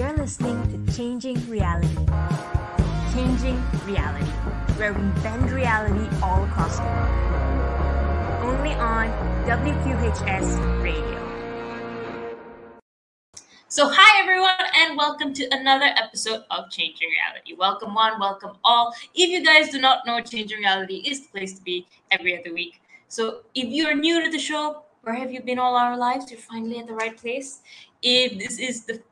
You're listening to Changing Reality. Changing Reality, where we bend reality all across the world. Only on WQHS Radio. So, hi everyone, and welcome to another episode of Changing Reality. Welcome one, welcome all. If you guys do not know, Changing Reality is the place to be every other week. So, if you are new to the show, where have you been all our lives? You're finally at the right place. If this is the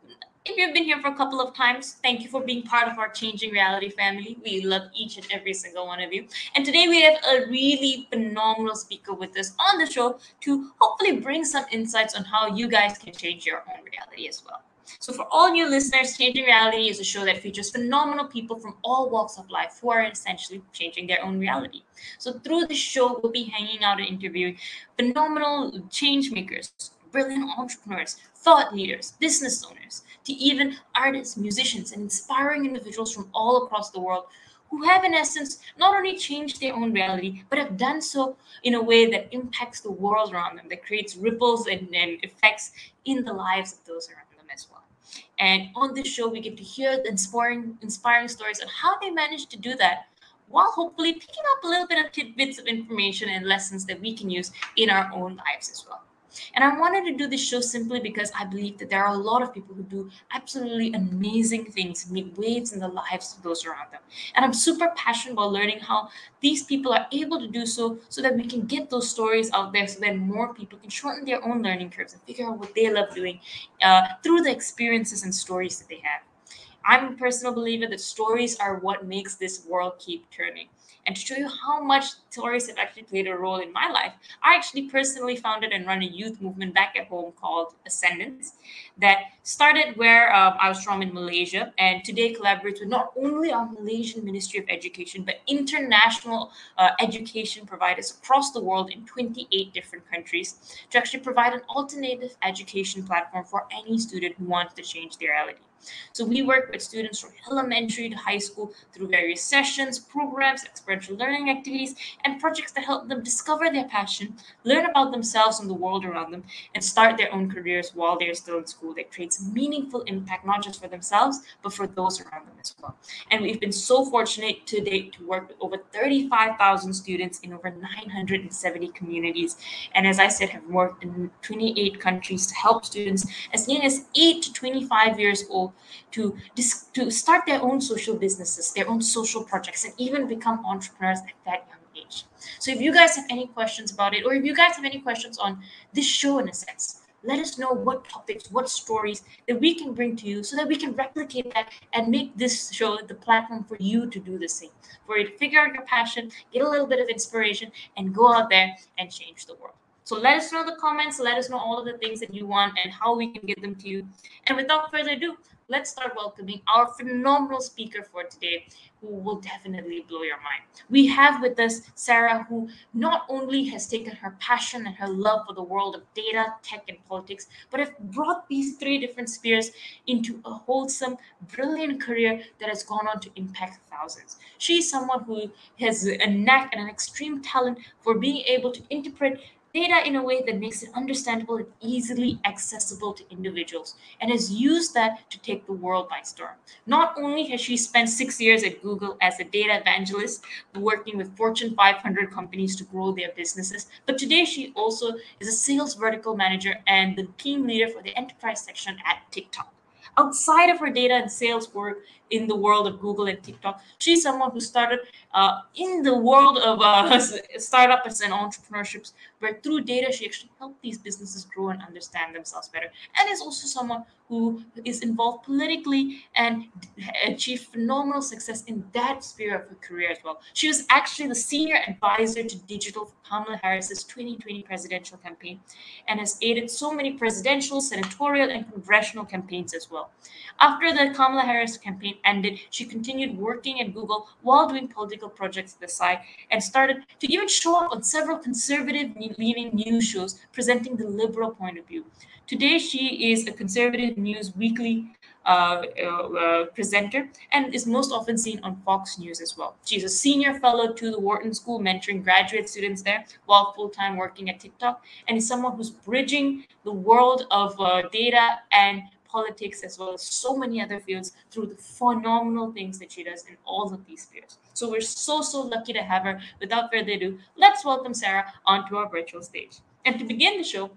if you've been here for a couple of times, thank you for being part of our Changing Reality family. We love each and every single one of you. And today we have a really phenomenal speaker with us on the show to hopefully bring some insights on how you guys can change your own reality as well. So, for all new listeners, Changing Reality is a show that features phenomenal people from all walks of life who are essentially changing their own reality. So, through the show, we'll be hanging out and interviewing phenomenal change makers, brilliant entrepreneurs, thought leaders, business owners, to even artists, musicians, and inspiring individuals from all across the world who have, in essence, not only changed their own reality, but have done so in a way that impacts the world around them, that creates ripples and, and effects in the lives of those around them as well. And on this show, we get to hear the inspiring, inspiring stories on how they managed to do that while hopefully picking up a little bit of tidbits of information and lessons that we can use in our own lives as well. And I wanted to do this show simply because I believe that there are a lot of people who do absolutely amazing things, make waves in the lives of those around them. And I'm super passionate about learning how these people are able to do so so that we can get those stories out there so that more people can shorten their own learning curves and figure out what they love doing uh, through the experiences and stories that they have. I'm a personal believer that stories are what makes this world keep turning. And to show you how much stories have actually played a role in my life, I actually personally founded and run a youth movement back at home called Ascendance that started where um, I was from in Malaysia and today collaborates with not only our Malaysian Ministry of Education, but international uh, education providers across the world in 28 different countries to actually provide an alternative education platform for any student who wants to change their reality. So we work with students from elementary to high school through various sessions, programs, experiential learning activities, and projects that help them discover their passion, learn about themselves and the world around them, and start their own careers while they're still in school that creates meaningful impact, not just for themselves, but for those around them as well. And we've been so fortunate to date to work with over 35,000 students in over 970 communities. And as I said, have worked in 28 countries to help students as young as 8 to 25 years old to to start their own social businesses, their own social projects, and even become entrepreneurs at that young age. So if you guys have any questions about it, or if you guys have any questions on this show in a sense, let us know what topics, what stories that we can bring to you so that we can replicate that and make this show the platform for you to do the same, for you to figure out your passion, get a little bit of inspiration, and go out there and change the world. So let us know the comments, let us know all of the things that you want and how we can get them to you. And without further ado, let's start welcoming our phenomenal speaker for today, who will definitely blow your mind. We have with us Sarah, who not only has taken her passion and her love for the world of data, tech, and politics, but have brought these three different spheres into a wholesome, brilliant career that has gone on to impact thousands. She's someone who has a knack and an extreme talent for being able to interpret data in a way that makes it understandable and easily accessible to individuals, and has used that to take the world by storm. Not only has she spent six years at Google as a data evangelist, working with Fortune 500 companies to grow their businesses, but today she also is a sales vertical manager and the team leader for the enterprise section at TikTok outside of her data and sales work in the world of Google and TikTok. She's someone who started uh, in the world of uh, startups and entrepreneurships, where through data she actually helped these businesses grow and understand themselves better. And is also someone who is involved politically and achieved phenomenal success in that sphere of her career as well. She was actually the senior advisor to digital for Kamala Harris's 2020 presidential campaign and has aided so many presidential, senatorial, and congressional campaigns as well. After the Kamala Harris campaign ended, she continued working at Google while doing political projects at the side and started to even show up on several conservative leaning news shows presenting the liberal point of view. Today, she is a conservative news weekly uh, uh, presenter and is most often seen on Fox News as well. She's a senior fellow to the Wharton School, mentoring graduate students there while full time working at TikTok, and is someone who's bridging the world of uh, data and politics as well as so many other fields through the phenomenal things that she does in all of these fields. So we're so, so lucky to have her. Without further ado, let's welcome Sarah onto our virtual stage. And to begin the show,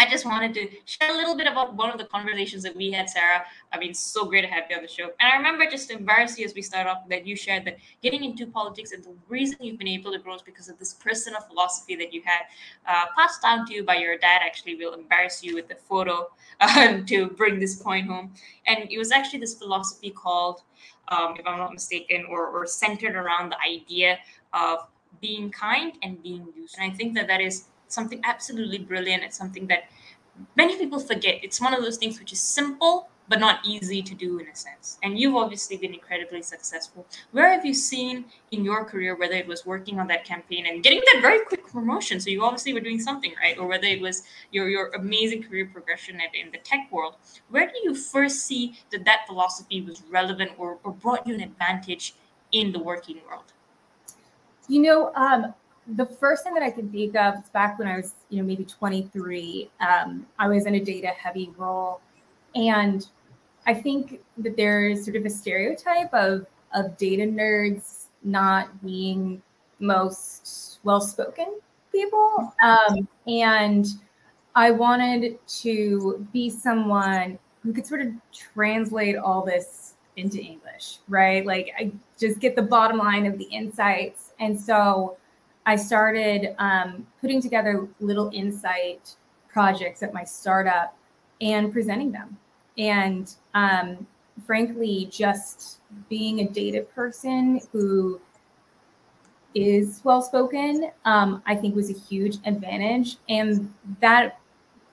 I just wanted to share a little bit about one of the conversations that we had, Sarah. I mean, so great to have you on the show. And I remember just embarrass you as we start off that you shared that getting into politics and the reason you've been able to grow is because of this personal philosophy that you had uh, passed down to you by your dad. Actually, will embarrass you with the photo uh, to bring this point home. And it was actually this philosophy called, um, if I'm not mistaken, or, or centered around the idea of being kind and being used. And I think that that is something absolutely brilliant. It's something that many people forget. It's one of those things which is simple but not easy to do in a sense. And you've obviously been incredibly successful. Where have you seen in your career, whether it was working on that campaign and getting that very quick promotion, so you obviously were doing something right, or whether it was your your amazing career progression in the tech world, where do you first see that that philosophy was relevant or, or brought you an advantage in the working world? You know, um, the first thing that I can think of is back when I was, you know, maybe 23. Um, I was in a data heavy role. And I think that there's sort of a stereotype of, of data nerds not being most well spoken people. Um, and I wanted to be someone who could sort of translate all this into English, right? Like I just get the bottom line of the insights. And so I started um, putting together little insight projects at my startup and presenting them. And um, frankly, just being a data person who is well spoken, um, I think was a huge advantage. And that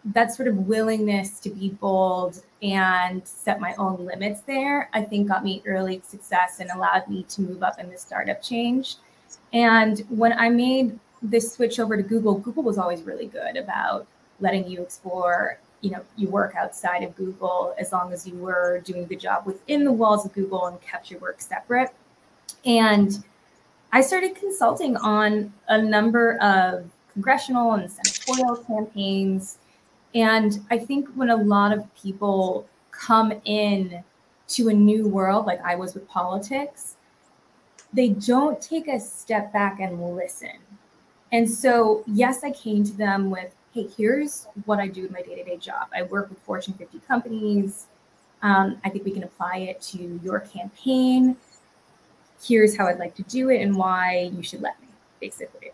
that sort of willingness to be bold and set my own limits there, I think got me early success and allowed me to move up in the startup change. And when I made this switch over to Google, Google was always really good about letting you explore, you know, you work outside of Google as long as you were doing the job within the walls of Google and kept your work separate. And I started consulting on a number of congressional and senatorial campaigns. And I think when a lot of people come in to a new world, like I was with politics, they don't take a step back and listen. And so, yes, I came to them with, hey, here's what I do in my day to day job. I work with Fortune 50 companies. Um, I think we can apply it to your campaign. Here's how I'd like to do it and why you should let me, basically.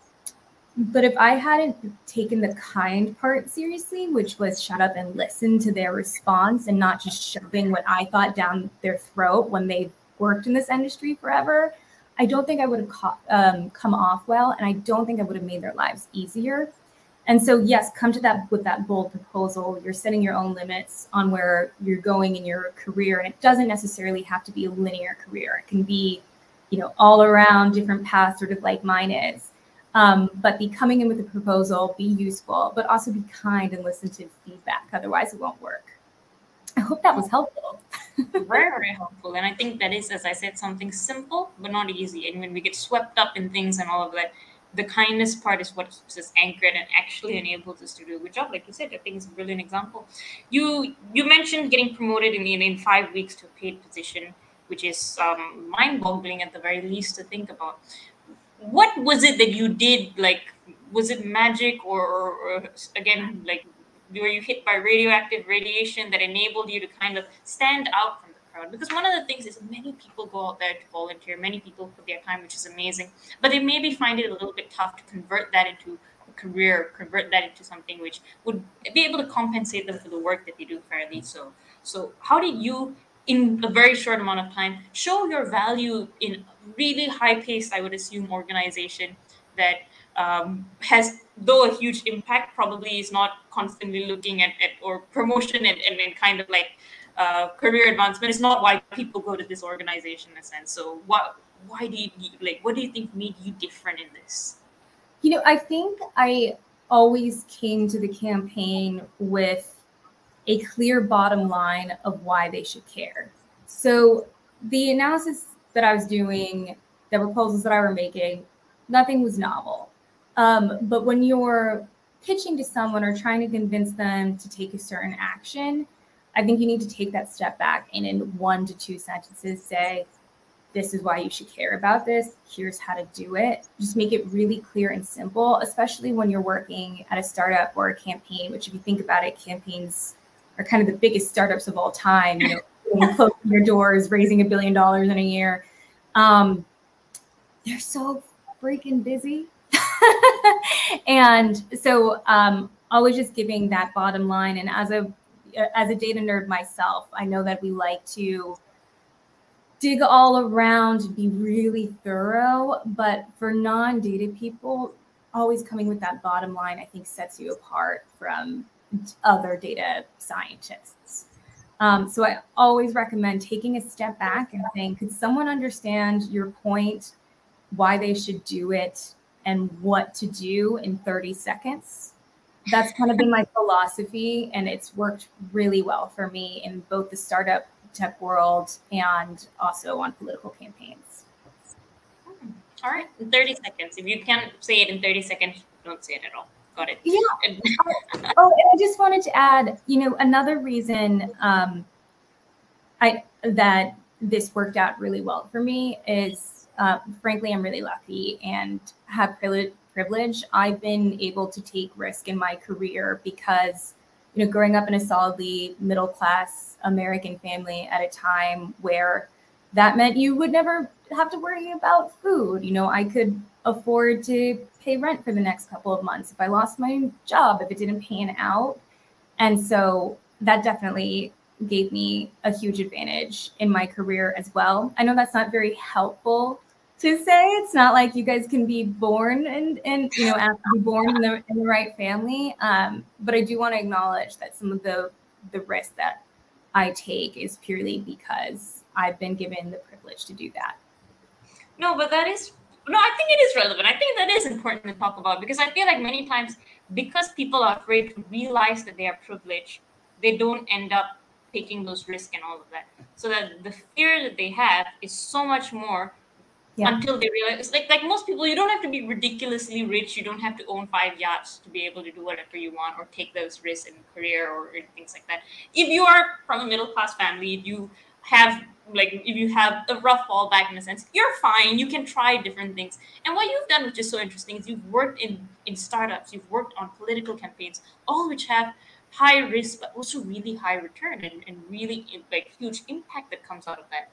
But if I hadn't taken the kind part seriously, which was shut up and listen to their response and not just shoving what I thought down their throat when they've worked in this industry forever, I don't think I would have co- um, come off well, and I don't think I would have made their lives easier. And so, yes, come to that with that bold proposal. You're setting your own limits on where you're going in your career, and it doesn't necessarily have to be a linear career. It can be, you know, all around different paths, sort of like mine is. Um, but be coming in with a proposal, be useful, but also be kind and listen to feedback. Otherwise, it won't work. I hope that was helpful. Very, very helpful. And I think that is, as I said, something simple but not easy. And when we get swept up in things and all of that, the kindness part is what keeps us anchored and actually enables us to do a good job. Like you said, I think it's a brilliant example. You you mentioned getting promoted in in, five weeks to a paid position, which is um, mind-boggling at the very least to think about. What was it that you did? Like, was it magic, or, or, or again, like were you hit by radioactive radiation that enabled you to kind of stand out from the crowd? Because one of the things is many people go out there to volunteer, many people put their time, which is amazing, but they maybe find it a little bit tough to convert that into a career, convert that into something which would be able to compensate them for the work that they do fairly. So, so how did you, in a very short amount of time, show your value in really high-paced, I would assume, organization that um, has though a huge impact probably is not constantly looking at, at or promotion and, and, and kind of like uh, career advancement is not why people go to this organization in a sense. So what why do you like what do you think made you different in this? You know i think i always came to the campaign with a clear bottom line of why they should care. So the analysis that i was doing the proposals that i were making nothing was novel um, but when you're pitching to someone or trying to convince them to take a certain action, I think you need to take that step back and in one to two sentences say, this is why you should care about this. Here's how to do it. Just make it really clear and simple, especially when you're working at a startup or a campaign, which, if you think about it, campaigns are kind of the biggest startups of all time. You know, closing your doors, raising a billion dollars in a year. Um, they're so freaking busy. And so, um, always just giving that bottom line. And as a as a data nerd myself, I know that we like to dig all around, be really thorough. But for non data people, always coming with that bottom line, I think sets you apart from other data scientists. Um, so I always recommend taking a step back and saying, could someone understand your point, why they should do it, and what to do in 30 seconds? That's kind of been my philosophy, and it's worked really well for me in both the startup tech world and also on political campaigns. Hmm. All right, in 30 seconds. If you can't say it in 30 seconds, don't say it at all. Got it. Yeah. oh, and I just wanted to add, you know, another reason um, I that this worked out really well for me is, uh, frankly, I'm really lucky and have privilege. Privilege. I've been able to take risk in my career because you know, growing up in a solidly middle class American family at a time where that meant you would never have to worry about food. You know, I could afford to pay rent for the next couple of months if I lost my job, if it didn't pan out. And so that definitely gave me a huge advantage in my career as well. I know that's not very helpful to say. It's not like you guys can be born and and you know have to be born in the in the right family. Um, but I do want to acknowledge that some of the the risk that I take is purely because I've been given the privilege to do that. No, but that is no, I think it is relevant. I think that is important to talk about because I feel like many times because people are afraid to realize that they are privileged, they don't end up taking those risks and all of that. So that the fear that they have is so much more yeah. until they realize like like most people you don't have to be ridiculously rich. You don't have to own five yachts to be able to do whatever you want or take those risks in career or, or things like that. If you are from a middle class family if you have like if you have a rough fallback in a sense you're fine. You can try different things. And what you've done which is so interesting is you've worked in in startups. You've worked on political campaigns all which have high risk but also really high return and, and really like huge impact that comes out of that.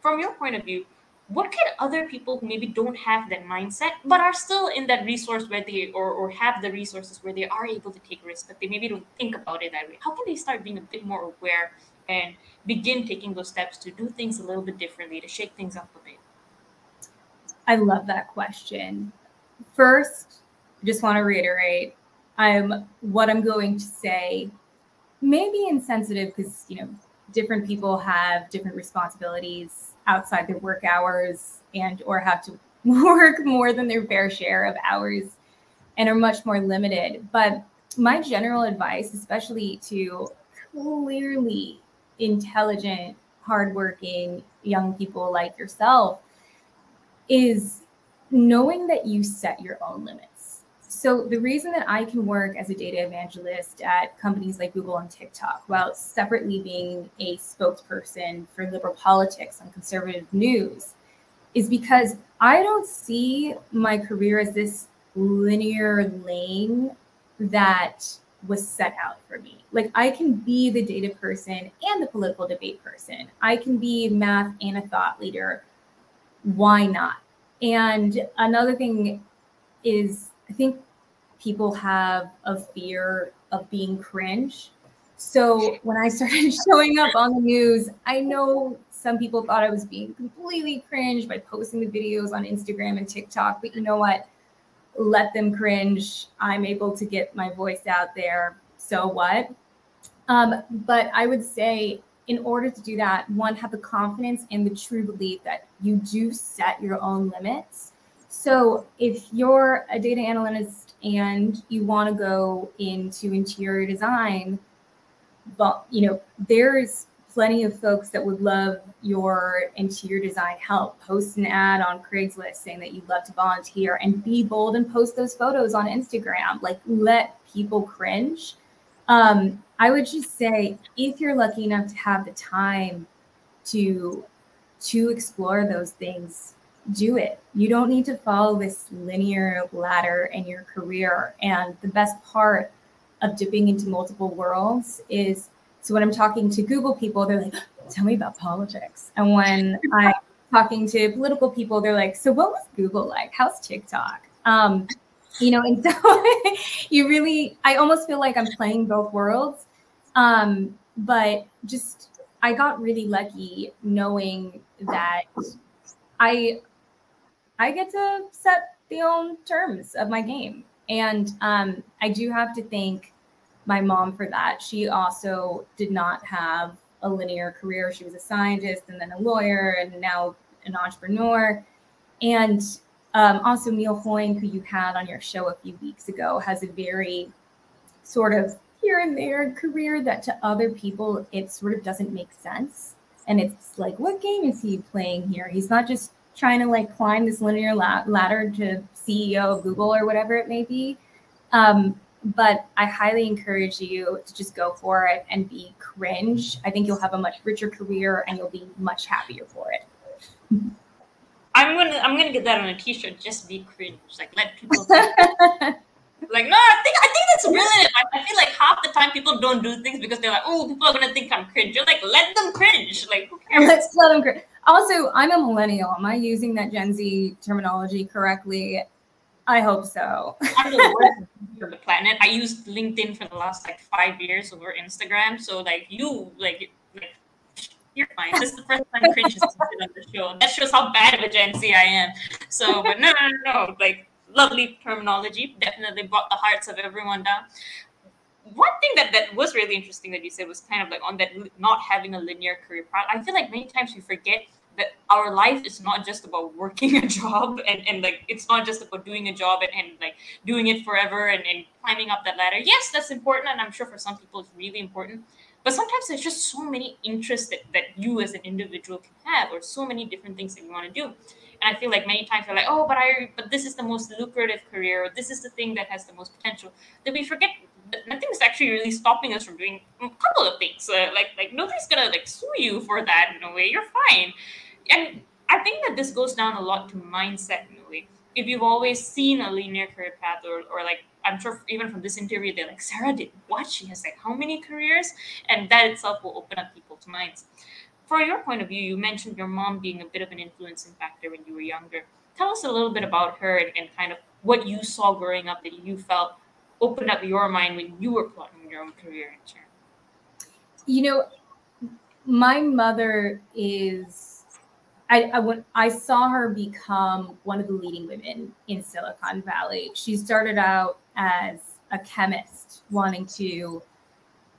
From your point of view what can other people who maybe don't have that mindset but are still in that resource where they or, or have the resources where they are able to take risks but they maybe don't think about it that way? How can they start being a bit more aware and begin taking those steps to do things a little bit differently to shake things up a bit? I love that question. First I just want to reiterate i'm what i'm going to say may be insensitive because you know different people have different responsibilities outside their work hours and or have to work more than their fair share of hours and are much more limited. But my general advice especially to clearly intelligent hardworking young people like yourself is knowing that you set your own limits so the reason that I can work as a data evangelist at companies like Google and TikTok while separately being a spokesperson for liberal politics on conservative news is because I don't see my career as this linear lane that was set out for me. Like I can be the data person and the political debate person. I can be math and a thought leader. Why not? And another thing is I think people have a fear of being cringe. So when I started showing up on the news, I know some people thought I was being completely cringe by posting the videos on Instagram and TikTok, but you know what? Let them cringe. I'm able to get my voice out there. So what? Um, but I would say, in order to do that, one, have the confidence and the true belief that you do set your own limits. So if you're a data analyst and you want to go into interior design, but you know, there's plenty of folks that would love your interior design help. Post an ad on Craigslist saying that you'd love to volunteer and be bold and post those photos on Instagram. Like let people cringe. Um, I would just say if you're lucky enough to have the time to to explore those things, do it. You don't need to follow this linear ladder in your career. And the best part of dipping into multiple worlds is so when I'm talking to Google people, they're like, tell me about politics. And when I'm talking to political people, they're like, so what was Google like? How's TikTok? Um, you know, and so you really, I almost feel like I'm playing both worlds. Um, but just, I got really lucky knowing that I, I get to set the own terms of my game. And um, I do have to thank my mom for that. She also did not have a linear career. She was a scientist and then a lawyer and now an entrepreneur. And um, also, Neil Hoying, who you had on your show a few weeks ago, has a very sort of here and there career that to other people it sort of doesn't make sense. And it's like, what game is he playing here? He's not just trying to like climb this linear la- ladder to CEO of Google or whatever it may be. Um, but I highly encourage you to just go for it and be cringe. I think you'll have a much richer career and you'll be much happier for it. I'm gonna I'm gonna get that on a t-shirt. Just be cringe. Like let people like no, I think I think that's brilliant. I, I, feel like half the time people don't do things because they're like, oh, people are gonna think I'm cringe. You're like, let them cringe. Like Let's let them cringe. Also, I'm a millennial. Am I using that Gen Z terminology correctly? I hope so. I'm the worst for the planet. I used LinkedIn for the last like five years over Instagram. So like you like like you're fine. This is the first time cringe has been on the show. That shows how bad of a Gen Z I am. So, but no, no, no, no. Like lovely terminology. Definitely brought the hearts of everyone down. One thing that, that was really interesting that you said was kind of like on that not having a linear career path. I feel like many times we forget that our life is not just about working a job and, and like it's not just about doing a job and, and like doing it forever and, and climbing up that ladder. Yes, that's important and I'm sure for some people it's really important. But sometimes there's just so many interests that, that you as an individual can have or so many different things that you want to do. And I feel like many times we're like, oh, but I but this is the most lucrative career, or this is the thing that has the most potential. That we forget that nothing is actually really stopping us from doing a couple of things. Uh, like like nobody's gonna like sue you for that in a way. You're fine and I think that this goes down a lot to mindset in a way. If you've always seen a linear career path, or, or like I'm sure even from this interview, they're like, Sarah did what? She has like how many careers? And that itself will open up people's minds. For your point of view, you mentioned your mom being a bit of an influencing factor when you were younger. Tell us a little bit about her and, and kind of what you saw growing up that you felt opened up your mind when you were plotting your own career in turn. You know, my mother is I, I, when I saw her become one of the leading women in Silicon Valley. She started out as a chemist, wanting to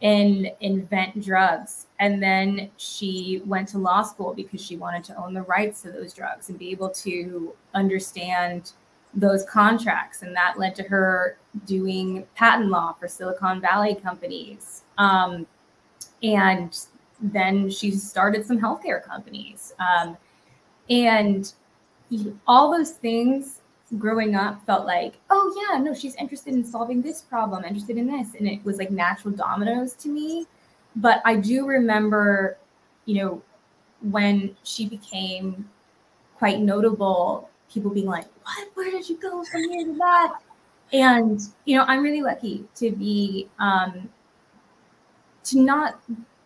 in, invent drugs, and then she went to law school because she wanted to own the rights to those drugs and be able to understand those contracts, and that led to her doing patent law for Silicon Valley companies. Um, and then she started some healthcare companies. Um, and all those things growing up felt like, oh, yeah, no, she's interested in solving this problem, interested in this. And it was like natural dominoes to me. But I do remember, you know, when she became quite notable, people being like, what? Where did you go from here to that? And, you know, I'm really lucky to be, um, to not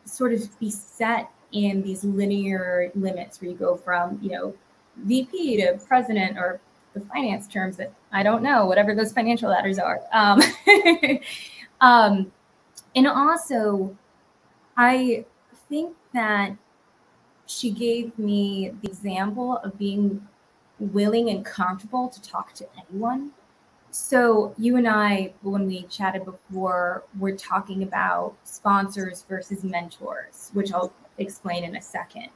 sort of be set in these linear limits where you go from, you know, VP to president or the finance terms that I don't know, whatever those financial ladders are. Um, um, and also, I think that she gave me the example of being willing and comfortable to talk to anyone. So you and I, when we chatted before, we're talking about sponsors versus mentors, which I'll explain in a second.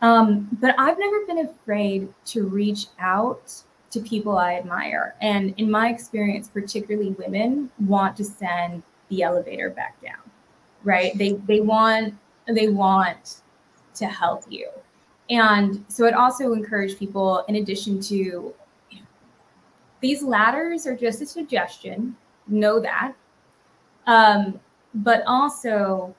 Um, but I've never been afraid to reach out to people I admire. And in my experience, particularly women want to send the elevator back down, right? They they want they want to help you. And so it also encouraged people, in addition to you know, these ladders are just a suggestion, know that. Um, but also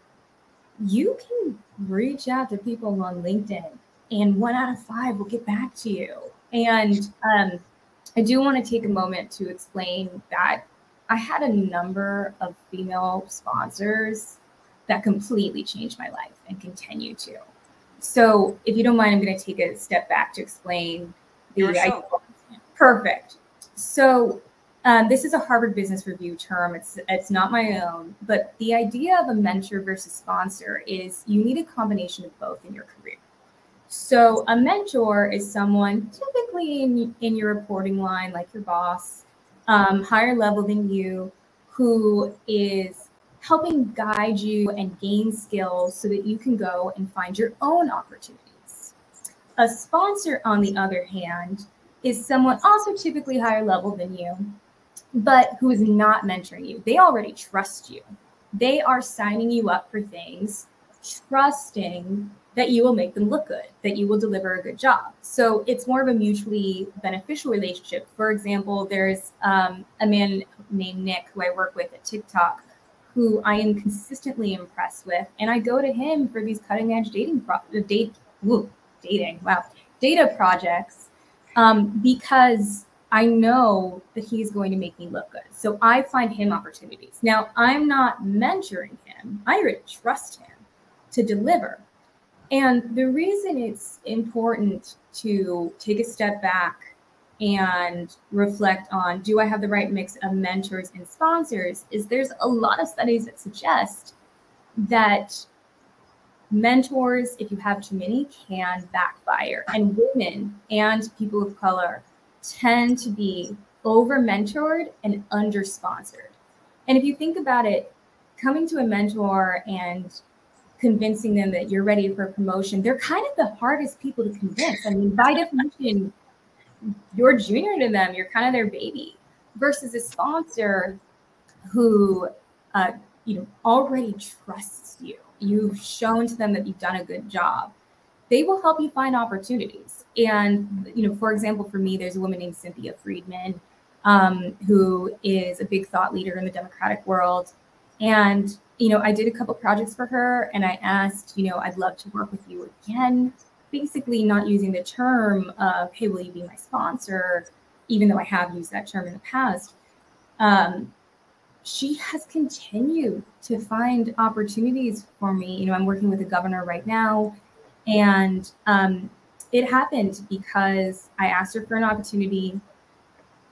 you can reach out to people on LinkedIn and one out of five will get back to you. And um, I do want to take a moment to explain that I had a number of female sponsors that completely changed my life and continue to. So, if you don't mind, I'm going to take a step back to explain the so. perfect. So, um, this is a Harvard Business Review term. It's it's not my own, but the idea of a mentor versus sponsor is you need a combination of both in your career. So, a mentor is someone typically in in your reporting line, like your boss, um, higher level than you, who is helping guide you and gain skills so that you can go and find your own opportunities. A sponsor, on the other hand, is someone also typically higher level than you, but who is not mentoring you. They already trust you. They are signing you up for things, trusting that you will make them look good, that you will deliver a good job. So it's more of a mutually beneficial relationship. For example, there's um, a man named Nick who I work with at TikTok who I am consistently impressed with. And I go to him for these cutting edge dating, pro- date, woo, dating, wow, data projects um, because I know that he's going to make me look good. So I find him opportunities. Now, I'm not mentoring him, I already trust him to deliver. And the reason it's important to take a step back and reflect on do I have the right mix of mentors and sponsors is there's a lot of studies that suggest that mentors, if you have too many, can backfire. And women and people of color tend to be over mentored and under sponsored. And if you think about it, coming to a mentor and convincing them that you're ready for a promotion, they're kind of the hardest people to convince. I mean, by definition, you're junior to them, you're kind of their baby, versus a sponsor who, uh, you know, already trusts you. You've shown to them that you've done a good job. They will help you find opportunities. And, you know, for example, for me, there's a woman named Cynthia Friedman um, who is a big thought leader in the Democratic world. And you know, I did a couple projects for her and I asked, you know, I'd love to work with you again. Basically, not using the term of, hey, will you be my sponsor? Even though I have used that term in the past. Um, she has continued to find opportunities for me. You know, I'm working with a governor right now, and um, it happened because I asked her for an opportunity.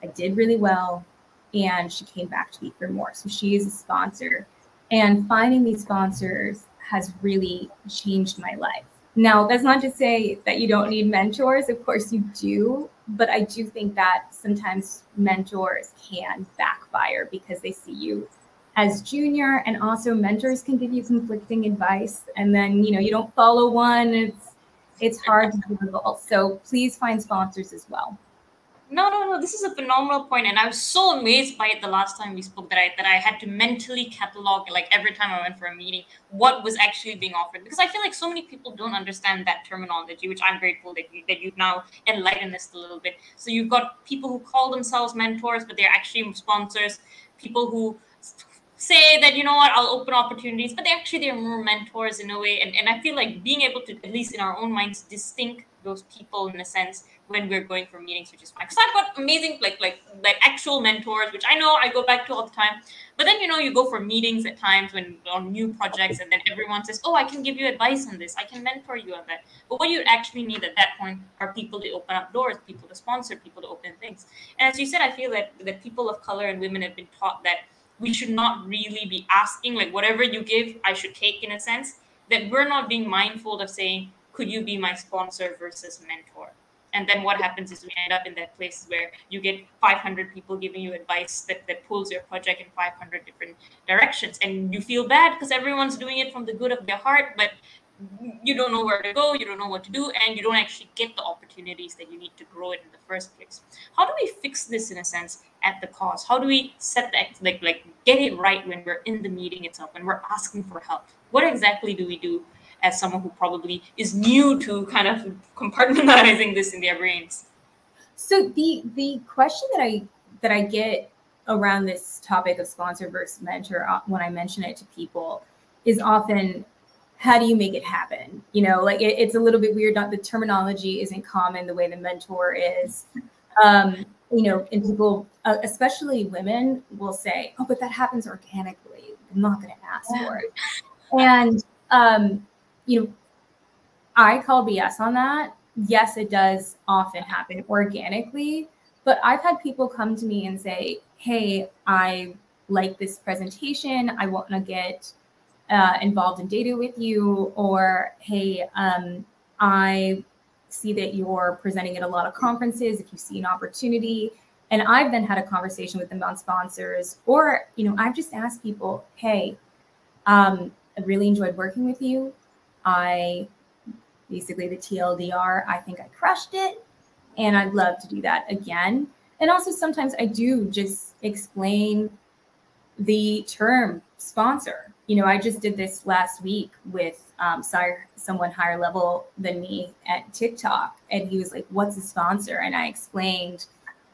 I did really well, and she came back to me for more. So she is a sponsor and finding these sponsors has really changed my life. Now, that's not to say that you don't need mentors. Of course, you do. But I do think that sometimes mentors can backfire because they see you as junior and also mentors can give you conflicting advice and then you know you don't follow one it's it's hard to both so please find sponsors as well no, no, no. This is a phenomenal point, and I was so amazed by it the last time we spoke that I that I had to mentally catalog like every time I went for a meeting what was actually being offered because I feel like so many people don't understand that terminology, which I'm grateful that you that you've now enlightened us a little bit. So you've got people who call themselves mentors, but they're actually sponsors. People who say that you know what i'll open opportunities but they actually they're more mentors in a way and, and i feel like being able to at least in our own minds distinct those people in a sense when we're going for meetings, which is fine. Because I've got amazing like like like actual mentors, which I know I go back to all the time. But then you know you go for meetings at times when on new projects, and then everyone says, "Oh, I can give you advice on this. I can mentor you on that." But what you actually need at that point are people to open up doors, people to sponsor, people to open things. And as you said, I feel that that people of color and women have been taught that we should not really be asking like whatever you give, I should take in a sense. That we're not being mindful of saying, "Could you be my sponsor versus mentor?" and then what happens is we end up in that place where you get 500 people giving you advice that, that pulls your project in 500 different directions. And you feel bad because everyone's doing it from the good of their heart but you don't know where to go you don't know what to do and you don't actually get the opportunities that you need to grow it in the first place. How do we fix this in a sense at the cost? How do we set that like like get it right when we're in the meeting itself when we're asking for help? What exactly do we do as someone who probably is new to kind of compartmentalizing this in their brains? So the the question that I that I get around this topic of sponsor versus mentor uh, when I mention it to people is often how do you make it happen? You know, like it, it's a little bit weird. Not the terminology isn't common the way the mentor is. Um, you know, and people, uh, especially women, will say, "Oh, but that happens organically. I'm not going to ask for it." And um, you know, I call BS on that. Yes, it does often happen organically, but I've had people come to me and say, "Hey, I like this presentation. I want to get uh, involved in data with you," or "Hey, um, I see that you're presenting at a lot of conferences. If you see an opportunity." And I've then had a conversation with them on sponsors, or you know, I've just asked people, "Hey, um, I really enjoyed working with you. I basically the TLDR, I think I crushed it. And I'd love to do that again. And also, sometimes I do just explain the term sponsor. You know, I just did this last week with um, someone higher level than me at TikTok. And he was like, What's a sponsor? And I explained,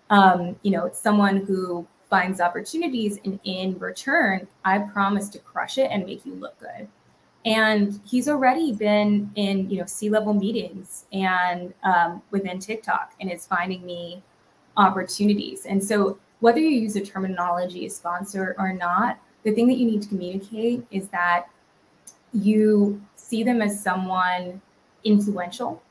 um, you know, it's someone who finds opportunities and in return, I promise to crush it and make you look good and he's already been in you know c-level meetings and um, within tiktok and is finding me opportunities. And so whether you use the terminology sponsor or not the thing that you need to communicate is that you see them as someone influential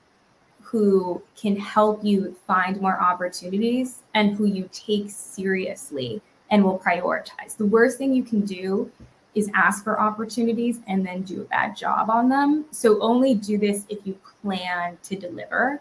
who can help you find more opportunities and who you take seriously and will prioritize. The worst thing you can do is ask for opportunities and then do a bad job on them. So only do this if you plan to deliver.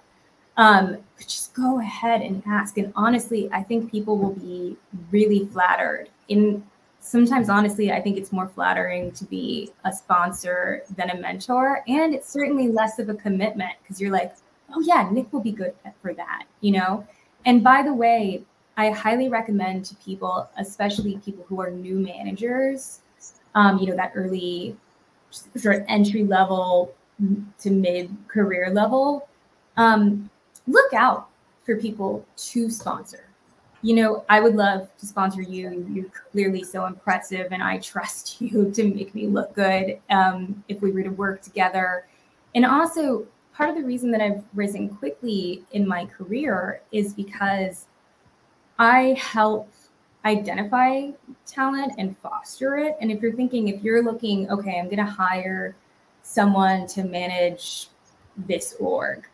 Um, just go ahead and ask. And honestly, I think people will be really flattered. In sometimes, honestly, I think it's more flattering to be a sponsor than a mentor, and it's certainly less of a commitment because you're like, oh yeah, Nick will be good for that, you know. And by the way, I highly recommend to people, especially people who are new managers, um, you know, that early sort of entry level to mid career level, um, look out for people to sponsor. You know, I would love to sponsor you. You're clearly so impressive, and I trust you to make me look good um, if we were to work together. And also, part of the reason that I've risen quickly in my career is because I help identify talent and foster it. And if you're thinking, if you're looking, okay, I'm going to hire someone to manage this org,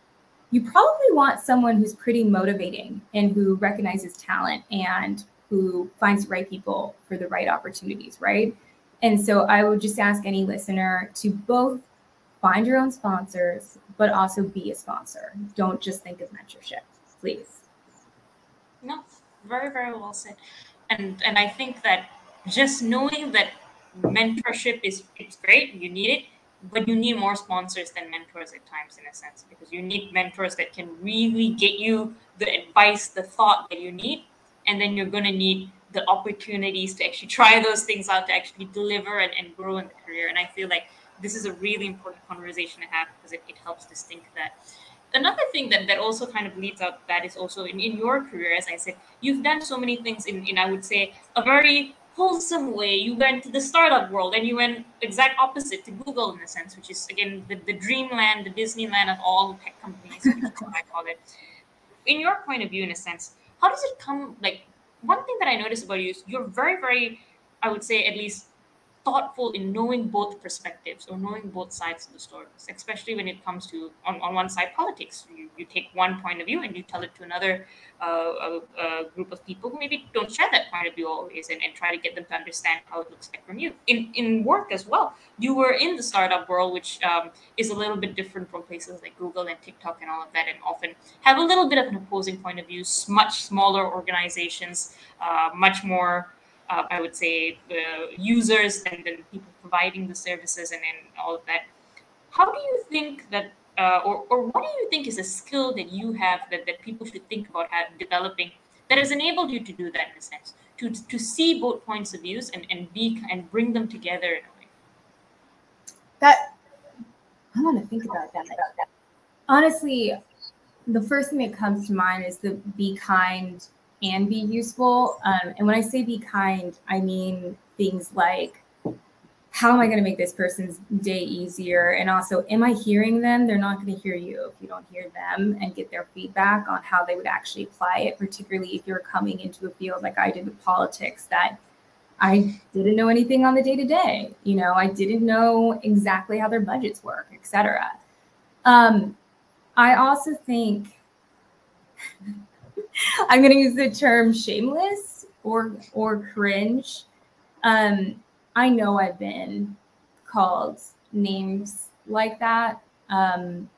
you probably want someone who's pretty motivating and who recognizes talent and who finds the right people for the right opportunities, right? And so I would just ask any listener to both find your own sponsors, but also be a sponsor. Don't just think of mentorship, please. No, very, very well said and and I think that just knowing that mentorship is it's great, you need it, but you need more sponsors than mentors at times in a sense because you need mentors that can really get you the advice, the thought that you need, and then you're gonna need the opportunities to actually try those things out to actually deliver and, and grow in the career. And I feel like this is a really important conversation to have because it, it helps distinct that another thing that, that also kind of leads up that is also in, in your career, as I said, you've done so many things in, in I would say, a very wholesome way. You went to the startup world and you went exact opposite to Google in a sense, which is again the, the dreamland, the Disneyland of all tech companies, I call it. In your point of view, in a sense, how does it come like one thing that I noticed about you is you're very, very, I would say at least thoughtful in knowing both perspectives or knowing both sides of the stories, especially when it comes to, on, on one side, politics. You, you take one point of view and you tell it to another uh, a, a group of people who maybe don't share that point of view always and, and try to get them to understand how it looks like from you. In, in work as well, you were in the startup world, which um, is a little bit different from places like Google and TikTok and all of that, and often have a little bit of an opposing point of view, much smaller organizations, uh, much more uh, I would say, users and then people providing the services and, and all of that. How do you think that, uh, or, or what do you think is a skill that you have that, that people should think about developing that has enabled you to do that in a sense, to, to see both points of views and, and be and bring them together in a way? That, I want to think about that. Honestly, the first thing that comes to mind is the be kind and be useful. Um, and when I say be kind, I mean things like how am I going to make this person's day easier? And also, am I hearing them? They're not going to hear you if you don't hear them and get their feedback on how they would actually apply it, particularly if you're coming into a field like I did with politics that I didn't know anything on the day to day. You know, I didn't know exactly how their budgets work, etc. Um, I also think I'm going to use the term shameless or or cringe. Um, I know I've been called names like that. Um,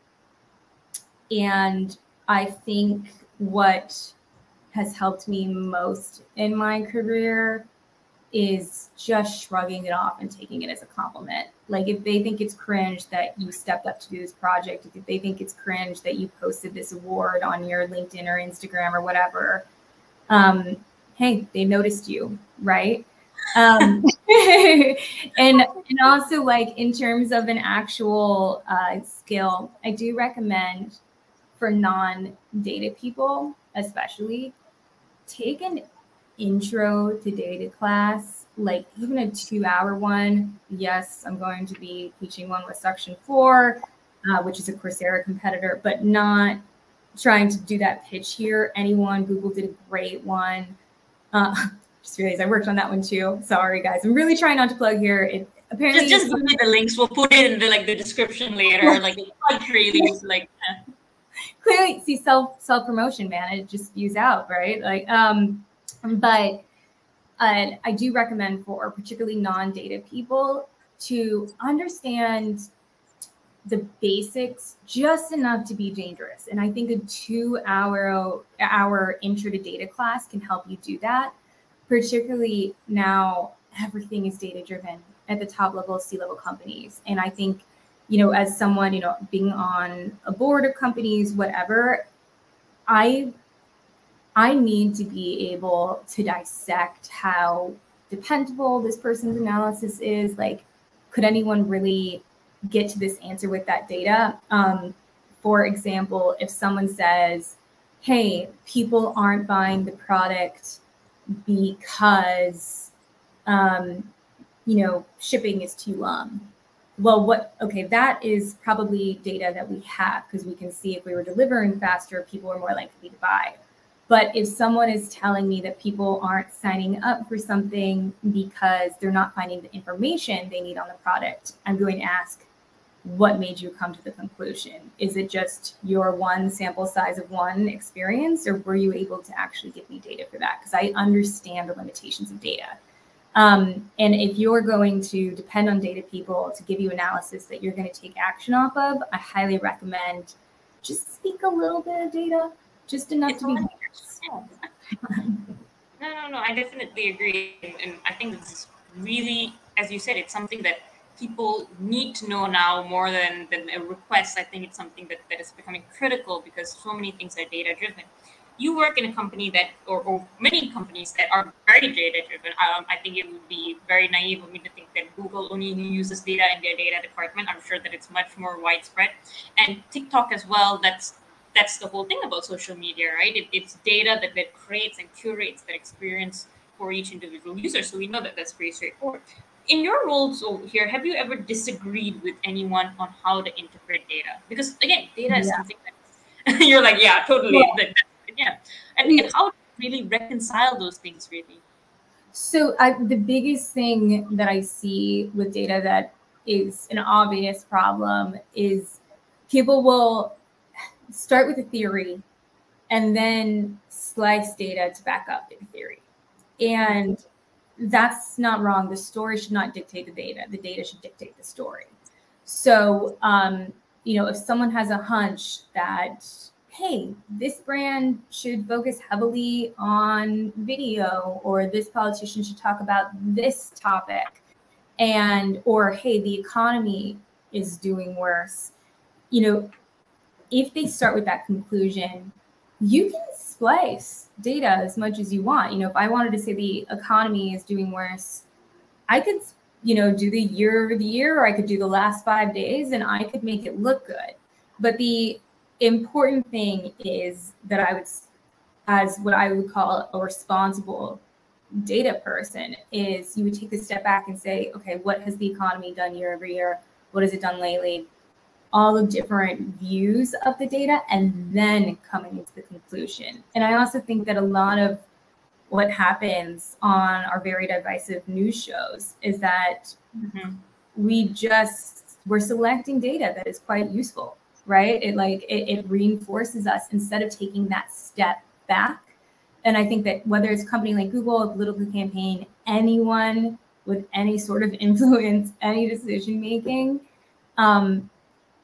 and I think what has helped me most in my career is just shrugging it off and taking it as a compliment. Like if they think it's cringe that you stepped up to do this project, if they think it's cringe that you posted this award on your LinkedIn or Instagram or whatever, um, hey, they noticed you, right? um, and and also like in terms of an actual uh, skill, I do recommend for non-data people, especially, take an intro to data class, like even a two-hour one. Yes, I'm going to be teaching one with Section Four, uh, which is a Coursera competitor, but not trying to do that pitch here. Anyone, Google did a great one. Uh, just realized I worked on that one too. Sorry, guys. I'm really trying not to plug here. It apparently just just give me the links. We'll put it in the like the description later. like it's like clearly see self self promotion, man. It just spews out, right? Like, um, but I do recommend for particularly non-data people to understand the basics just enough to be dangerous. And I think a two hour hour intro to data class can help you do that particularly now everything is data driven at the top level C level companies. And I think, you know, as someone, you know, being on a board of companies, whatever, I I need to be able to dissect how dependable this person's analysis is. Like, could anyone really get to this answer with that data? Um, for example, if someone says, hey, people aren't buying the product because um, you know shipping is too long well what okay that is probably data that we have because we can see if we were delivering faster people are more likely to buy but if someone is telling me that people aren't signing up for something because they're not finding the information they need on the product i'm going to ask what made you come to the conclusion? Is it just your one sample size of one experience, or were you able to actually give me data for that? Because I understand the limitations of data. Um, and if you're going to depend on data people to give you analysis that you're going to take action off of, I highly recommend just speak a little bit of data, just enough it's to be. no, no, no. I definitely agree, and I think this is really, as you said, it's something that people need to know now more than, than a request. I think it's something that, that is becoming critical because so many things are data driven. You work in a company that, or, or many companies that are very data driven. Um, I think it would be very naive of me to think that Google only uses data in their data department. I'm sure that it's much more widespread. And TikTok as well, that's that's the whole thing about social media, right? It, it's data that, that creates and curates that experience for each individual user. So we know that that's pretty straightforward in your roles here, have you ever disagreed with anyone on how to interpret data? Because again, data is yeah. something that you're like, yeah, totally, yeah, yeah. And, yeah. and how to really reconcile those things, really. So I, the biggest thing that I see with data that is an obvious problem is people will start with a theory and then slice data to back up the theory. And that's not wrong. The story should not dictate the data. The data should dictate the story. So, um, you know, if someone has a hunch that, hey, this brand should focus heavily on video, or this politician should talk about this topic, and, or hey, the economy is doing worse, you know, if they start with that conclusion, you can splice data as much as you want. You know, if I wanted to say the economy is doing worse, I could, you know, do the year over the year, or I could do the last five days and I could make it look good. But the important thing is that I would as what I would call a responsible data person is you would take a step back and say, okay, what has the economy done year over year? What has it done lately? All the different views of the data and then coming into the conclusion. And I also think that a lot of what happens on our very divisive news shows is that mm-hmm. we just we're selecting data that is quite useful right it like it, it reinforces us instead of taking that step back and I think that whether it's a company like Google, a political campaign, anyone with any sort of influence, any decision making, um,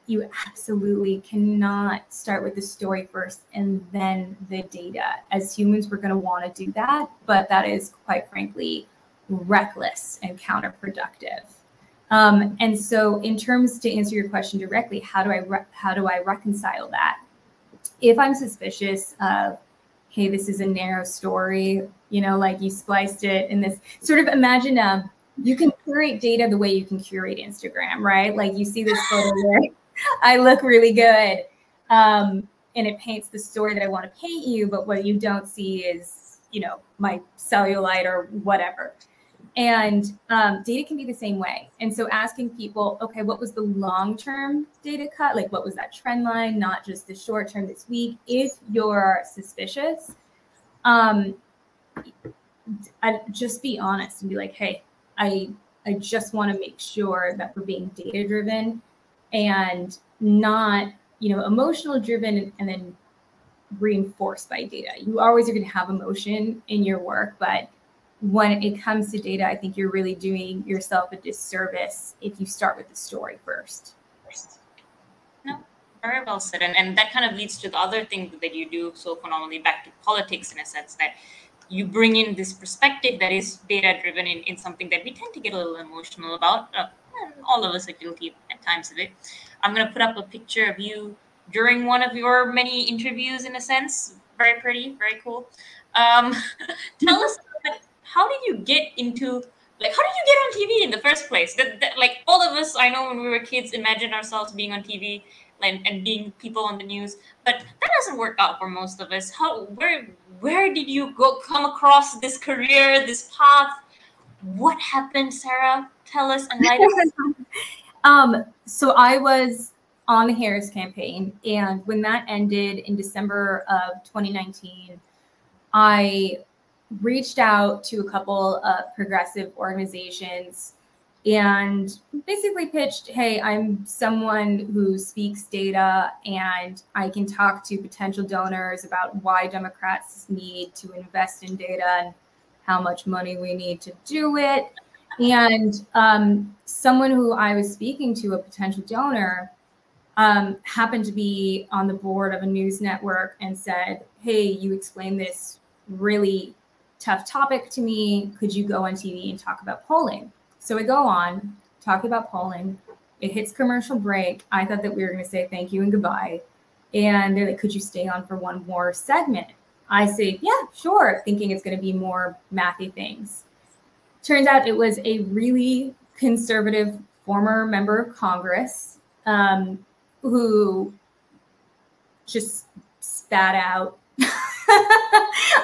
you absolutely cannot start with the story first and then the data. As humans, we're going to want to do that, but that is quite frankly reckless and counterproductive. Um, and so, in terms to answer your question directly, how do I re- how do I reconcile that? If I'm suspicious of hey, this is a narrow story, you know, like you spliced it in this sort of imagine um, you can curate data the way you can curate Instagram, right? Like you see this photo where I look really good. Um, and it paints the story that I want to paint you, but what you don't see is, you know, my cellulite or whatever. And um, data can be the same way. And so asking people, okay, what was the long term data cut? Like, what was that trend line, not just the short term this week? If you're suspicious, um, I, just be honest and be like, hey, I, I just want to make sure that we're being data driven and not, you know, emotional driven and then reinforced by data. You always are going to have emotion in your work, but when it comes to data, I think you're really doing yourself a disservice if you start with the story first. No, very well said. And, and that kind of leads to the other thing that you do so phenomenally back to politics in a sense that you bring in this perspective that is data driven in, in something that we tend to get a little emotional about. Uh, all of us are guilty at times of it. I'm going to put up a picture of you during one of your many interviews in a sense. Very pretty, very cool. Um, tell us how did you get into like how did you get on TV in the first place? That, that, like all of us, I know when we were kids, imagined ourselves being on TV and, and being people on the news, but that doesn't work out for most of us. How where where did you go come across this career, this path? What happened, Sarah? Tell us and light us. um, so I was on the Harris campaign, and when that ended in December of 2019, I reached out to a couple of progressive organizations and basically pitched hey i'm someone who speaks data and i can talk to potential donors about why democrats need to invest in data and how much money we need to do it and um, someone who i was speaking to a potential donor um, happened to be on the board of a news network and said hey you explained this really tough topic to me. Could you go on TV and talk about polling? So we go on, talk about polling. It hits commercial break. I thought that we were going to say thank you and goodbye. And they're like, could you stay on for one more segment? I say, yeah, sure, thinking it's going to be more mathy things. Turns out it was a really conservative former member of Congress um, who just spat out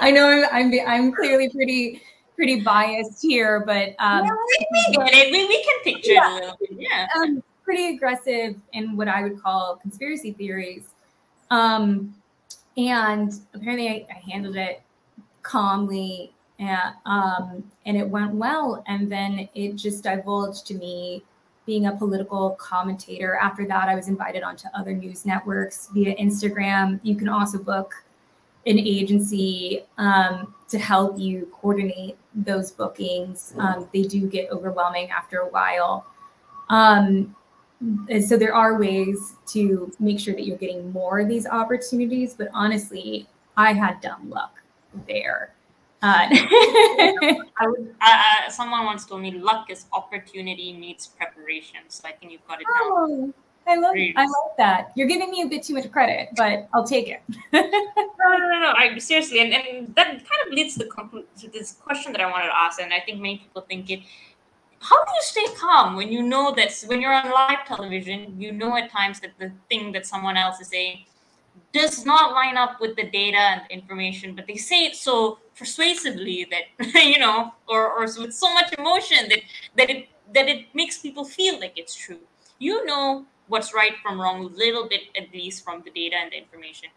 I know I'm, I'm, I'm clearly pretty pretty biased here, but um, we, get it. We, we can picture yeah, it a little bit. Yeah, um, pretty aggressive in what I would call conspiracy theories. Um, and apparently, I, I handled it calmly, and um, and it went well. And then it just divulged to me being a political commentator. After that, I was invited onto other news networks via Instagram. You can also book an agency um, to help you coordinate those bookings. Um, they do get overwhelming after a while. Um, and so there are ways to make sure that you're getting more of these opportunities. But honestly, I had dumb luck there. Uh, I would, uh, someone once told me luck is opportunity meets preparation. So I think you've got it down. Oh, I love I love that. You're giving me a bit too much credit, but I'll take it. no, no, no, no. I seriously, and, and that kind of leads to, the, to this question that I wanted to ask, and I think many people think it. How do you stay calm when you know that when you're on live television, you know at times that the thing that someone else is saying does not line up with the data and information, but they say it so persuasively that you know, or or with so much emotion that that it that it makes people feel like it's true. You know what's right from wrong a little bit at least from the data and the information.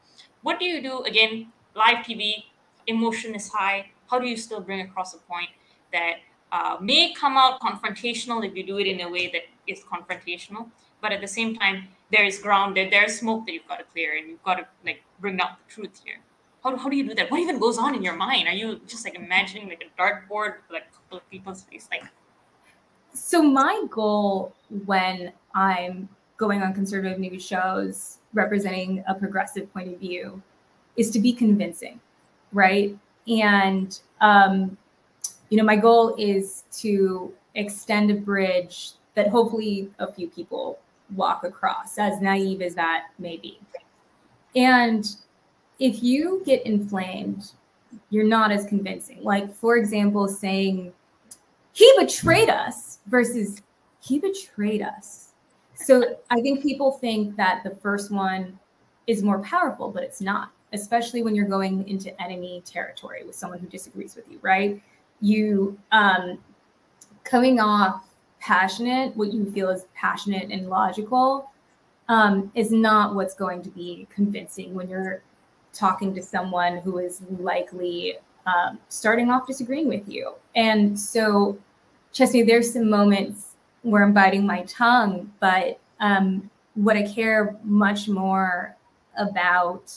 What do you do again? Live TV, emotion is high. How do you still bring across a point that uh, may come out confrontational if you do it in a way that is confrontational, but at the same time there is grounded, there's smoke that you've got to clear, and you've got to like bring out the truth here. How, how do you do that? What even goes on in your mind? Are you just like imagining like a dartboard with like a couple of people's face? Like, so my goal when I'm going on conservative news shows representing a progressive point of view is to be convincing, right? And um, you know, my goal is to extend a bridge that hopefully a few people walk across, as naive as that may be. And if you get inflamed, you're not as convincing. Like, for example, saying, he betrayed us versus he betrayed us. So I think people think that the first one is more powerful, but it's not, especially when you're going into enemy territory with someone who disagrees with you, right? You um, coming off passionate, what you feel is passionate and logical, um, is not what's going to be convincing when you're talking to someone who is likely um, starting off disagreeing with you. And so, Chesney, there's some moments where I'm biting my tongue, but um, what I care much more about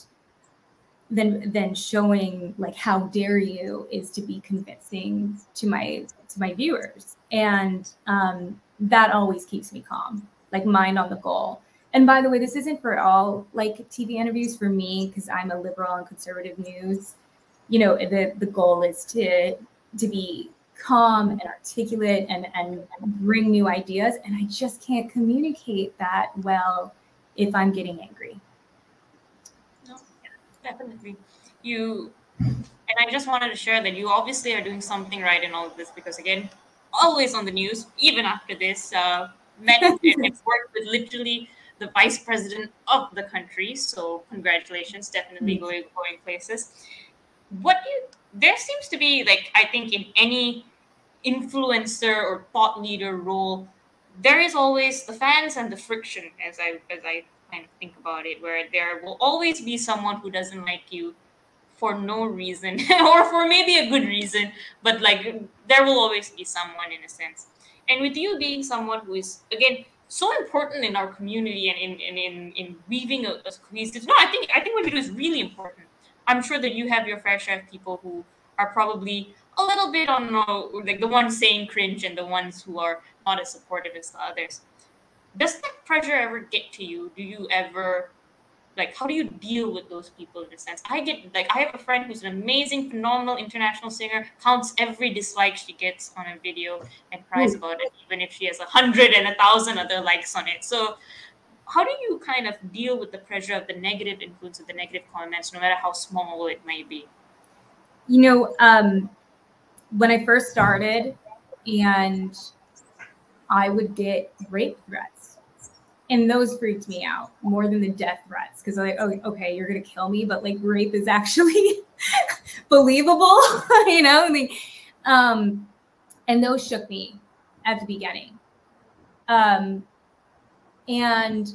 than than showing like how dare you is to be convincing to my to my viewers. And um, that always keeps me calm like mind on the goal. And by the way this isn't for all like tv interviews. For me because i'm a liberal and conservative news you know the the goal is to to be calm and articulate and and bring new ideas. And i just can't communicate that well if i'm getting angry definitely. You and I just wanted to share that you obviously are doing something right in all of this because again, always on the news, even after this, uh, met and worked with literally the vice president of the country. So congratulations, definitely going going places. What do you there seems to be like I think in any influencer or thought leader role, there is always the fans and the friction as I as I kind of think about it, where there will always be someone who doesn't like you for no reason or for maybe a good reason, but like there will always be someone in a sense. And with you being someone who is again so important in our community and in in, in, in weaving a, a cohesive no, I think I think what you do is really important. I'm sure that you have your fair share of people who are probably a little bit on like the ones saying cringe and the ones who are not as supportive as the others does that pressure ever get to you? Do you ever like how do you deal with those people in a sense? I get like I have a friend who's an amazing, phenomenal international singer, counts every dislike she gets on a video and cries mm. about it, even if she has a hundred and a thousand other likes on it. So how do you kind of deal with the pressure of the negative influence of the negative comments, no matter how small it may be? You know, um, when I first started and I would get rape threats and those freaked me out more than the death threats because like oh okay you're gonna kill me but like rape is actually believable you know I mean, um and those shook me at the beginning. Um and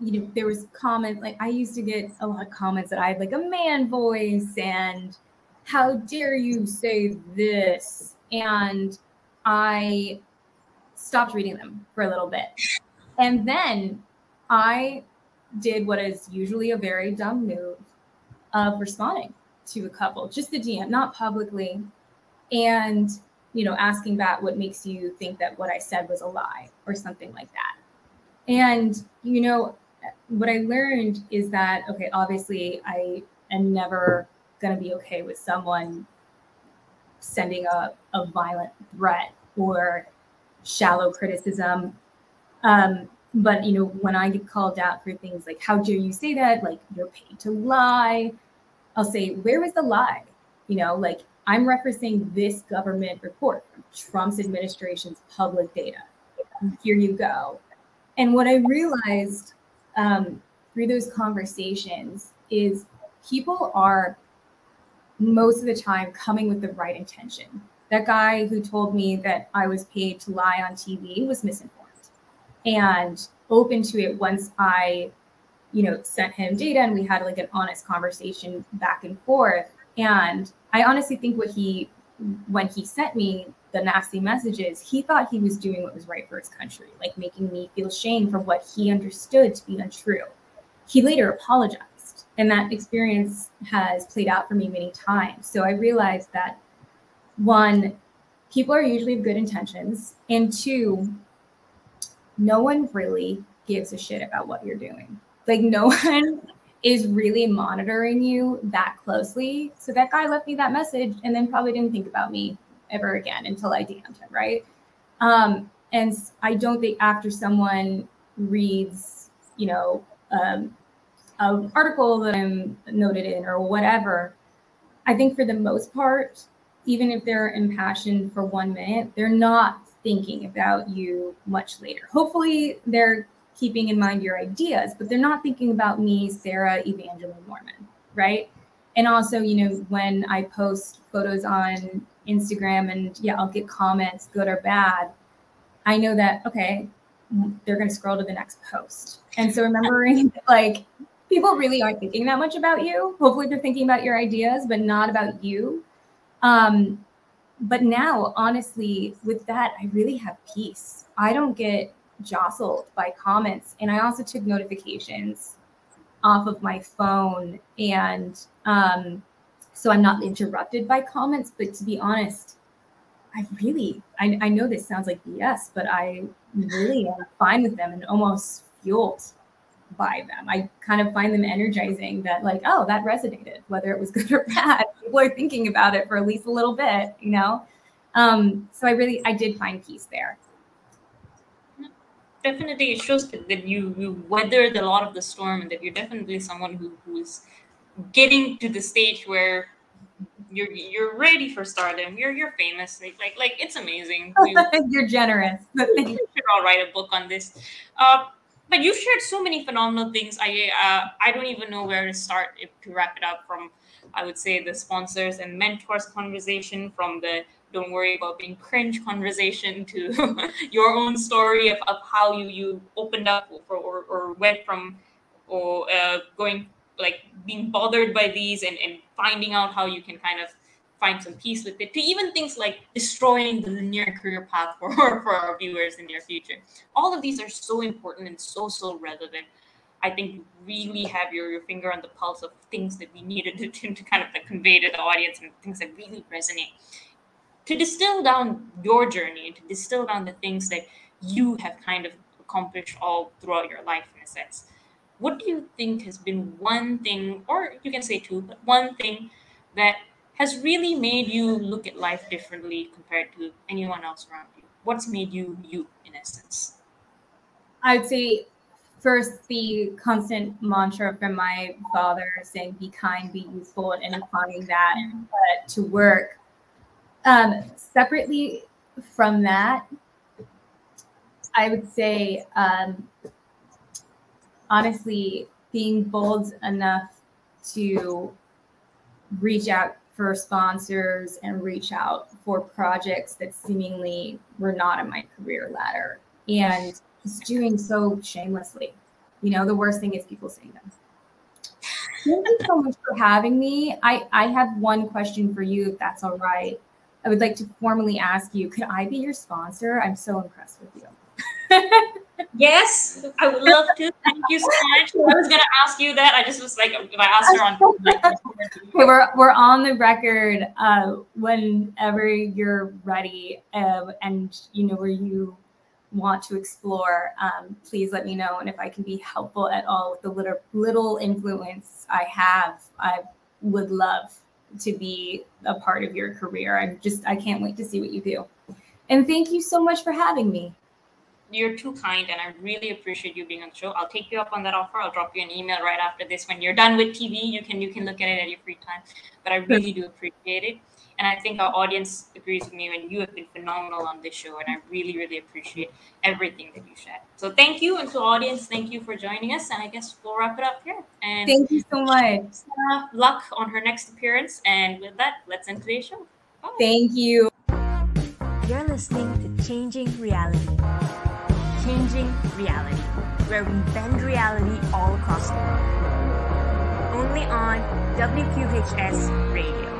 you know there was comment like i used to get a lot of comments that i had like a man voice and how dare you say this? And i stopped reading them for a little bit and then I did what is usually a very dumb move of responding to a couple, just the DM, not publicly, and you know, asking back what makes you think that what I said was a lie or something like that. And you know, what I learned is that okay, obviously I am never to be okay with someone sending a, a violent threat or shallow criticism um, but you know, when I get called out for things like "How dare you say that?" like you're paid to lie, I'll say, "Where was the lie?" You know, like I'm referencing this government report Trump's administration's public data. Here you go. And what I realized um, through those conversations is people are most of the time coming with the right intention. That guy who told me that I was paid to lie on TV was misinformed and open to it once I, you know, sent him data and we had like an honest conversation back and forth. And I honestly think what he, when he sent me the nasty messages, he thought he was doing what was right for his country, like making me feel shame for what he understood to be untrue. He later apologized, and that experience has played out for me many times. So I realized that one, people are usually of good intentions, and two, no one really gives a shit about what you're doing. Like, no one is really monitoring you that closely. So that guy left me that message and then probably didn't think about me ever again until I DM'd him, right? Um, and I don't think after someone reads, you know, um, an article that I'm noted in or whatever, I think for the most part, even if they're impassioned for one minute, they're not thinking about you much later. Hopefully, they're keeping in mind your ideas, but they're not thinking about me, Sarah Evangeline Norman, right? And also, you know, when I post photos on Instagram and yeah, I'll get comments, good or bad, I know that, okay, they're going to scroll to the next post. And so remembering that, like people really aren't thinking that much about you. Hopefully they're thinking about your ideas, but not about you. Um, but now, honestly, with that, I really have peace. I don't get jostled by comments. And I also took notifications off of my phone. And um, so I'm not interrupted by comments. But to be honest, I really, I, I know this sounds like BS, but I really am fine with them and almost fueled by them. I kind of find them energizing that, like, oh, that resonated, whether it was good or bad. People are thinking about it for at least a little bit, you know? Um, so I really, I did find peace there. Definitely, it shows that, you, you weathered a lot of the storm and that you're definitely someone who, who's getting to the stage where you're you're ready for stardom. You're you're famous. Like like, like it's amazing. you're generous. you should all write a book on this. Uh, but you've shared so many phenomenal things. I uh, I don't even know where to start if, to wrap it up from. I would say the sponsors and mentors conversation from the don't worry about being cringe conversation to your own story of, of how you you opened up for, or, or went from or uh, going like being bothered by these and, and finding out how you can kind of find some peace with it to even things like destroying the linear career path for, for our viewers in their future. All of these are so important and so so relevant. I think really have your, your finger on the pulse of things that we needed to, to, to kind of like convey to the audience and things that really resonate. To distill down your journey to distill down the things that you have kind of accomplished all throughout your life in a sense what do you think has been one thing, or you can say two, but one thing that has really made you look at life differently compared to anyone else around you? What's made you you, in essence? I'd say first the constant mantra from my father saying be kind be useful and applying that to work um, separately from that i would say um, honestly being bold enough to reach out for sponsors and reach out for projects that seemingly were not in my career ladder and just doing so shamelessly. You know, the worst thing is people saying them. Thank you so much for having me. I, I have one question for you, if that's all right. I would like to formally ask you, could I be your sponsor? I'm so impressed with you. Yes, I would love to. Thank you so much. I was gonna ask you that. I just was like, if I asked her on. okay, we're we're on the record. Uh, whenever you're ready, uh, and you know where you want to explore, um, please let me know. And if I can be helpful at all with the little little influence I have, I would love to be a part of your career. I'm just I can't wait to see what you do. And thank you so much for having me you're too kind and I really appreciate you being on the show. I'll take you up on that offer. I'll drop you an email right after this. When you're done with TV, you can you can look at it at your free time. But I really do appreciate it. And I think our audience agrees with me, and you have been phenomenal on this show. And I really, really appreciate everything that you shared. So thank you. And to audience, thank you for joining us. And I guess we'll wrap it up here. And thank you so much. Sarah, luck on her next appearance. And with that, let's end today's show. Bye. Thank you. You're listening to Changing Reality. Changing Reality, where we bend reality all across the world. Only on WQHS Radio.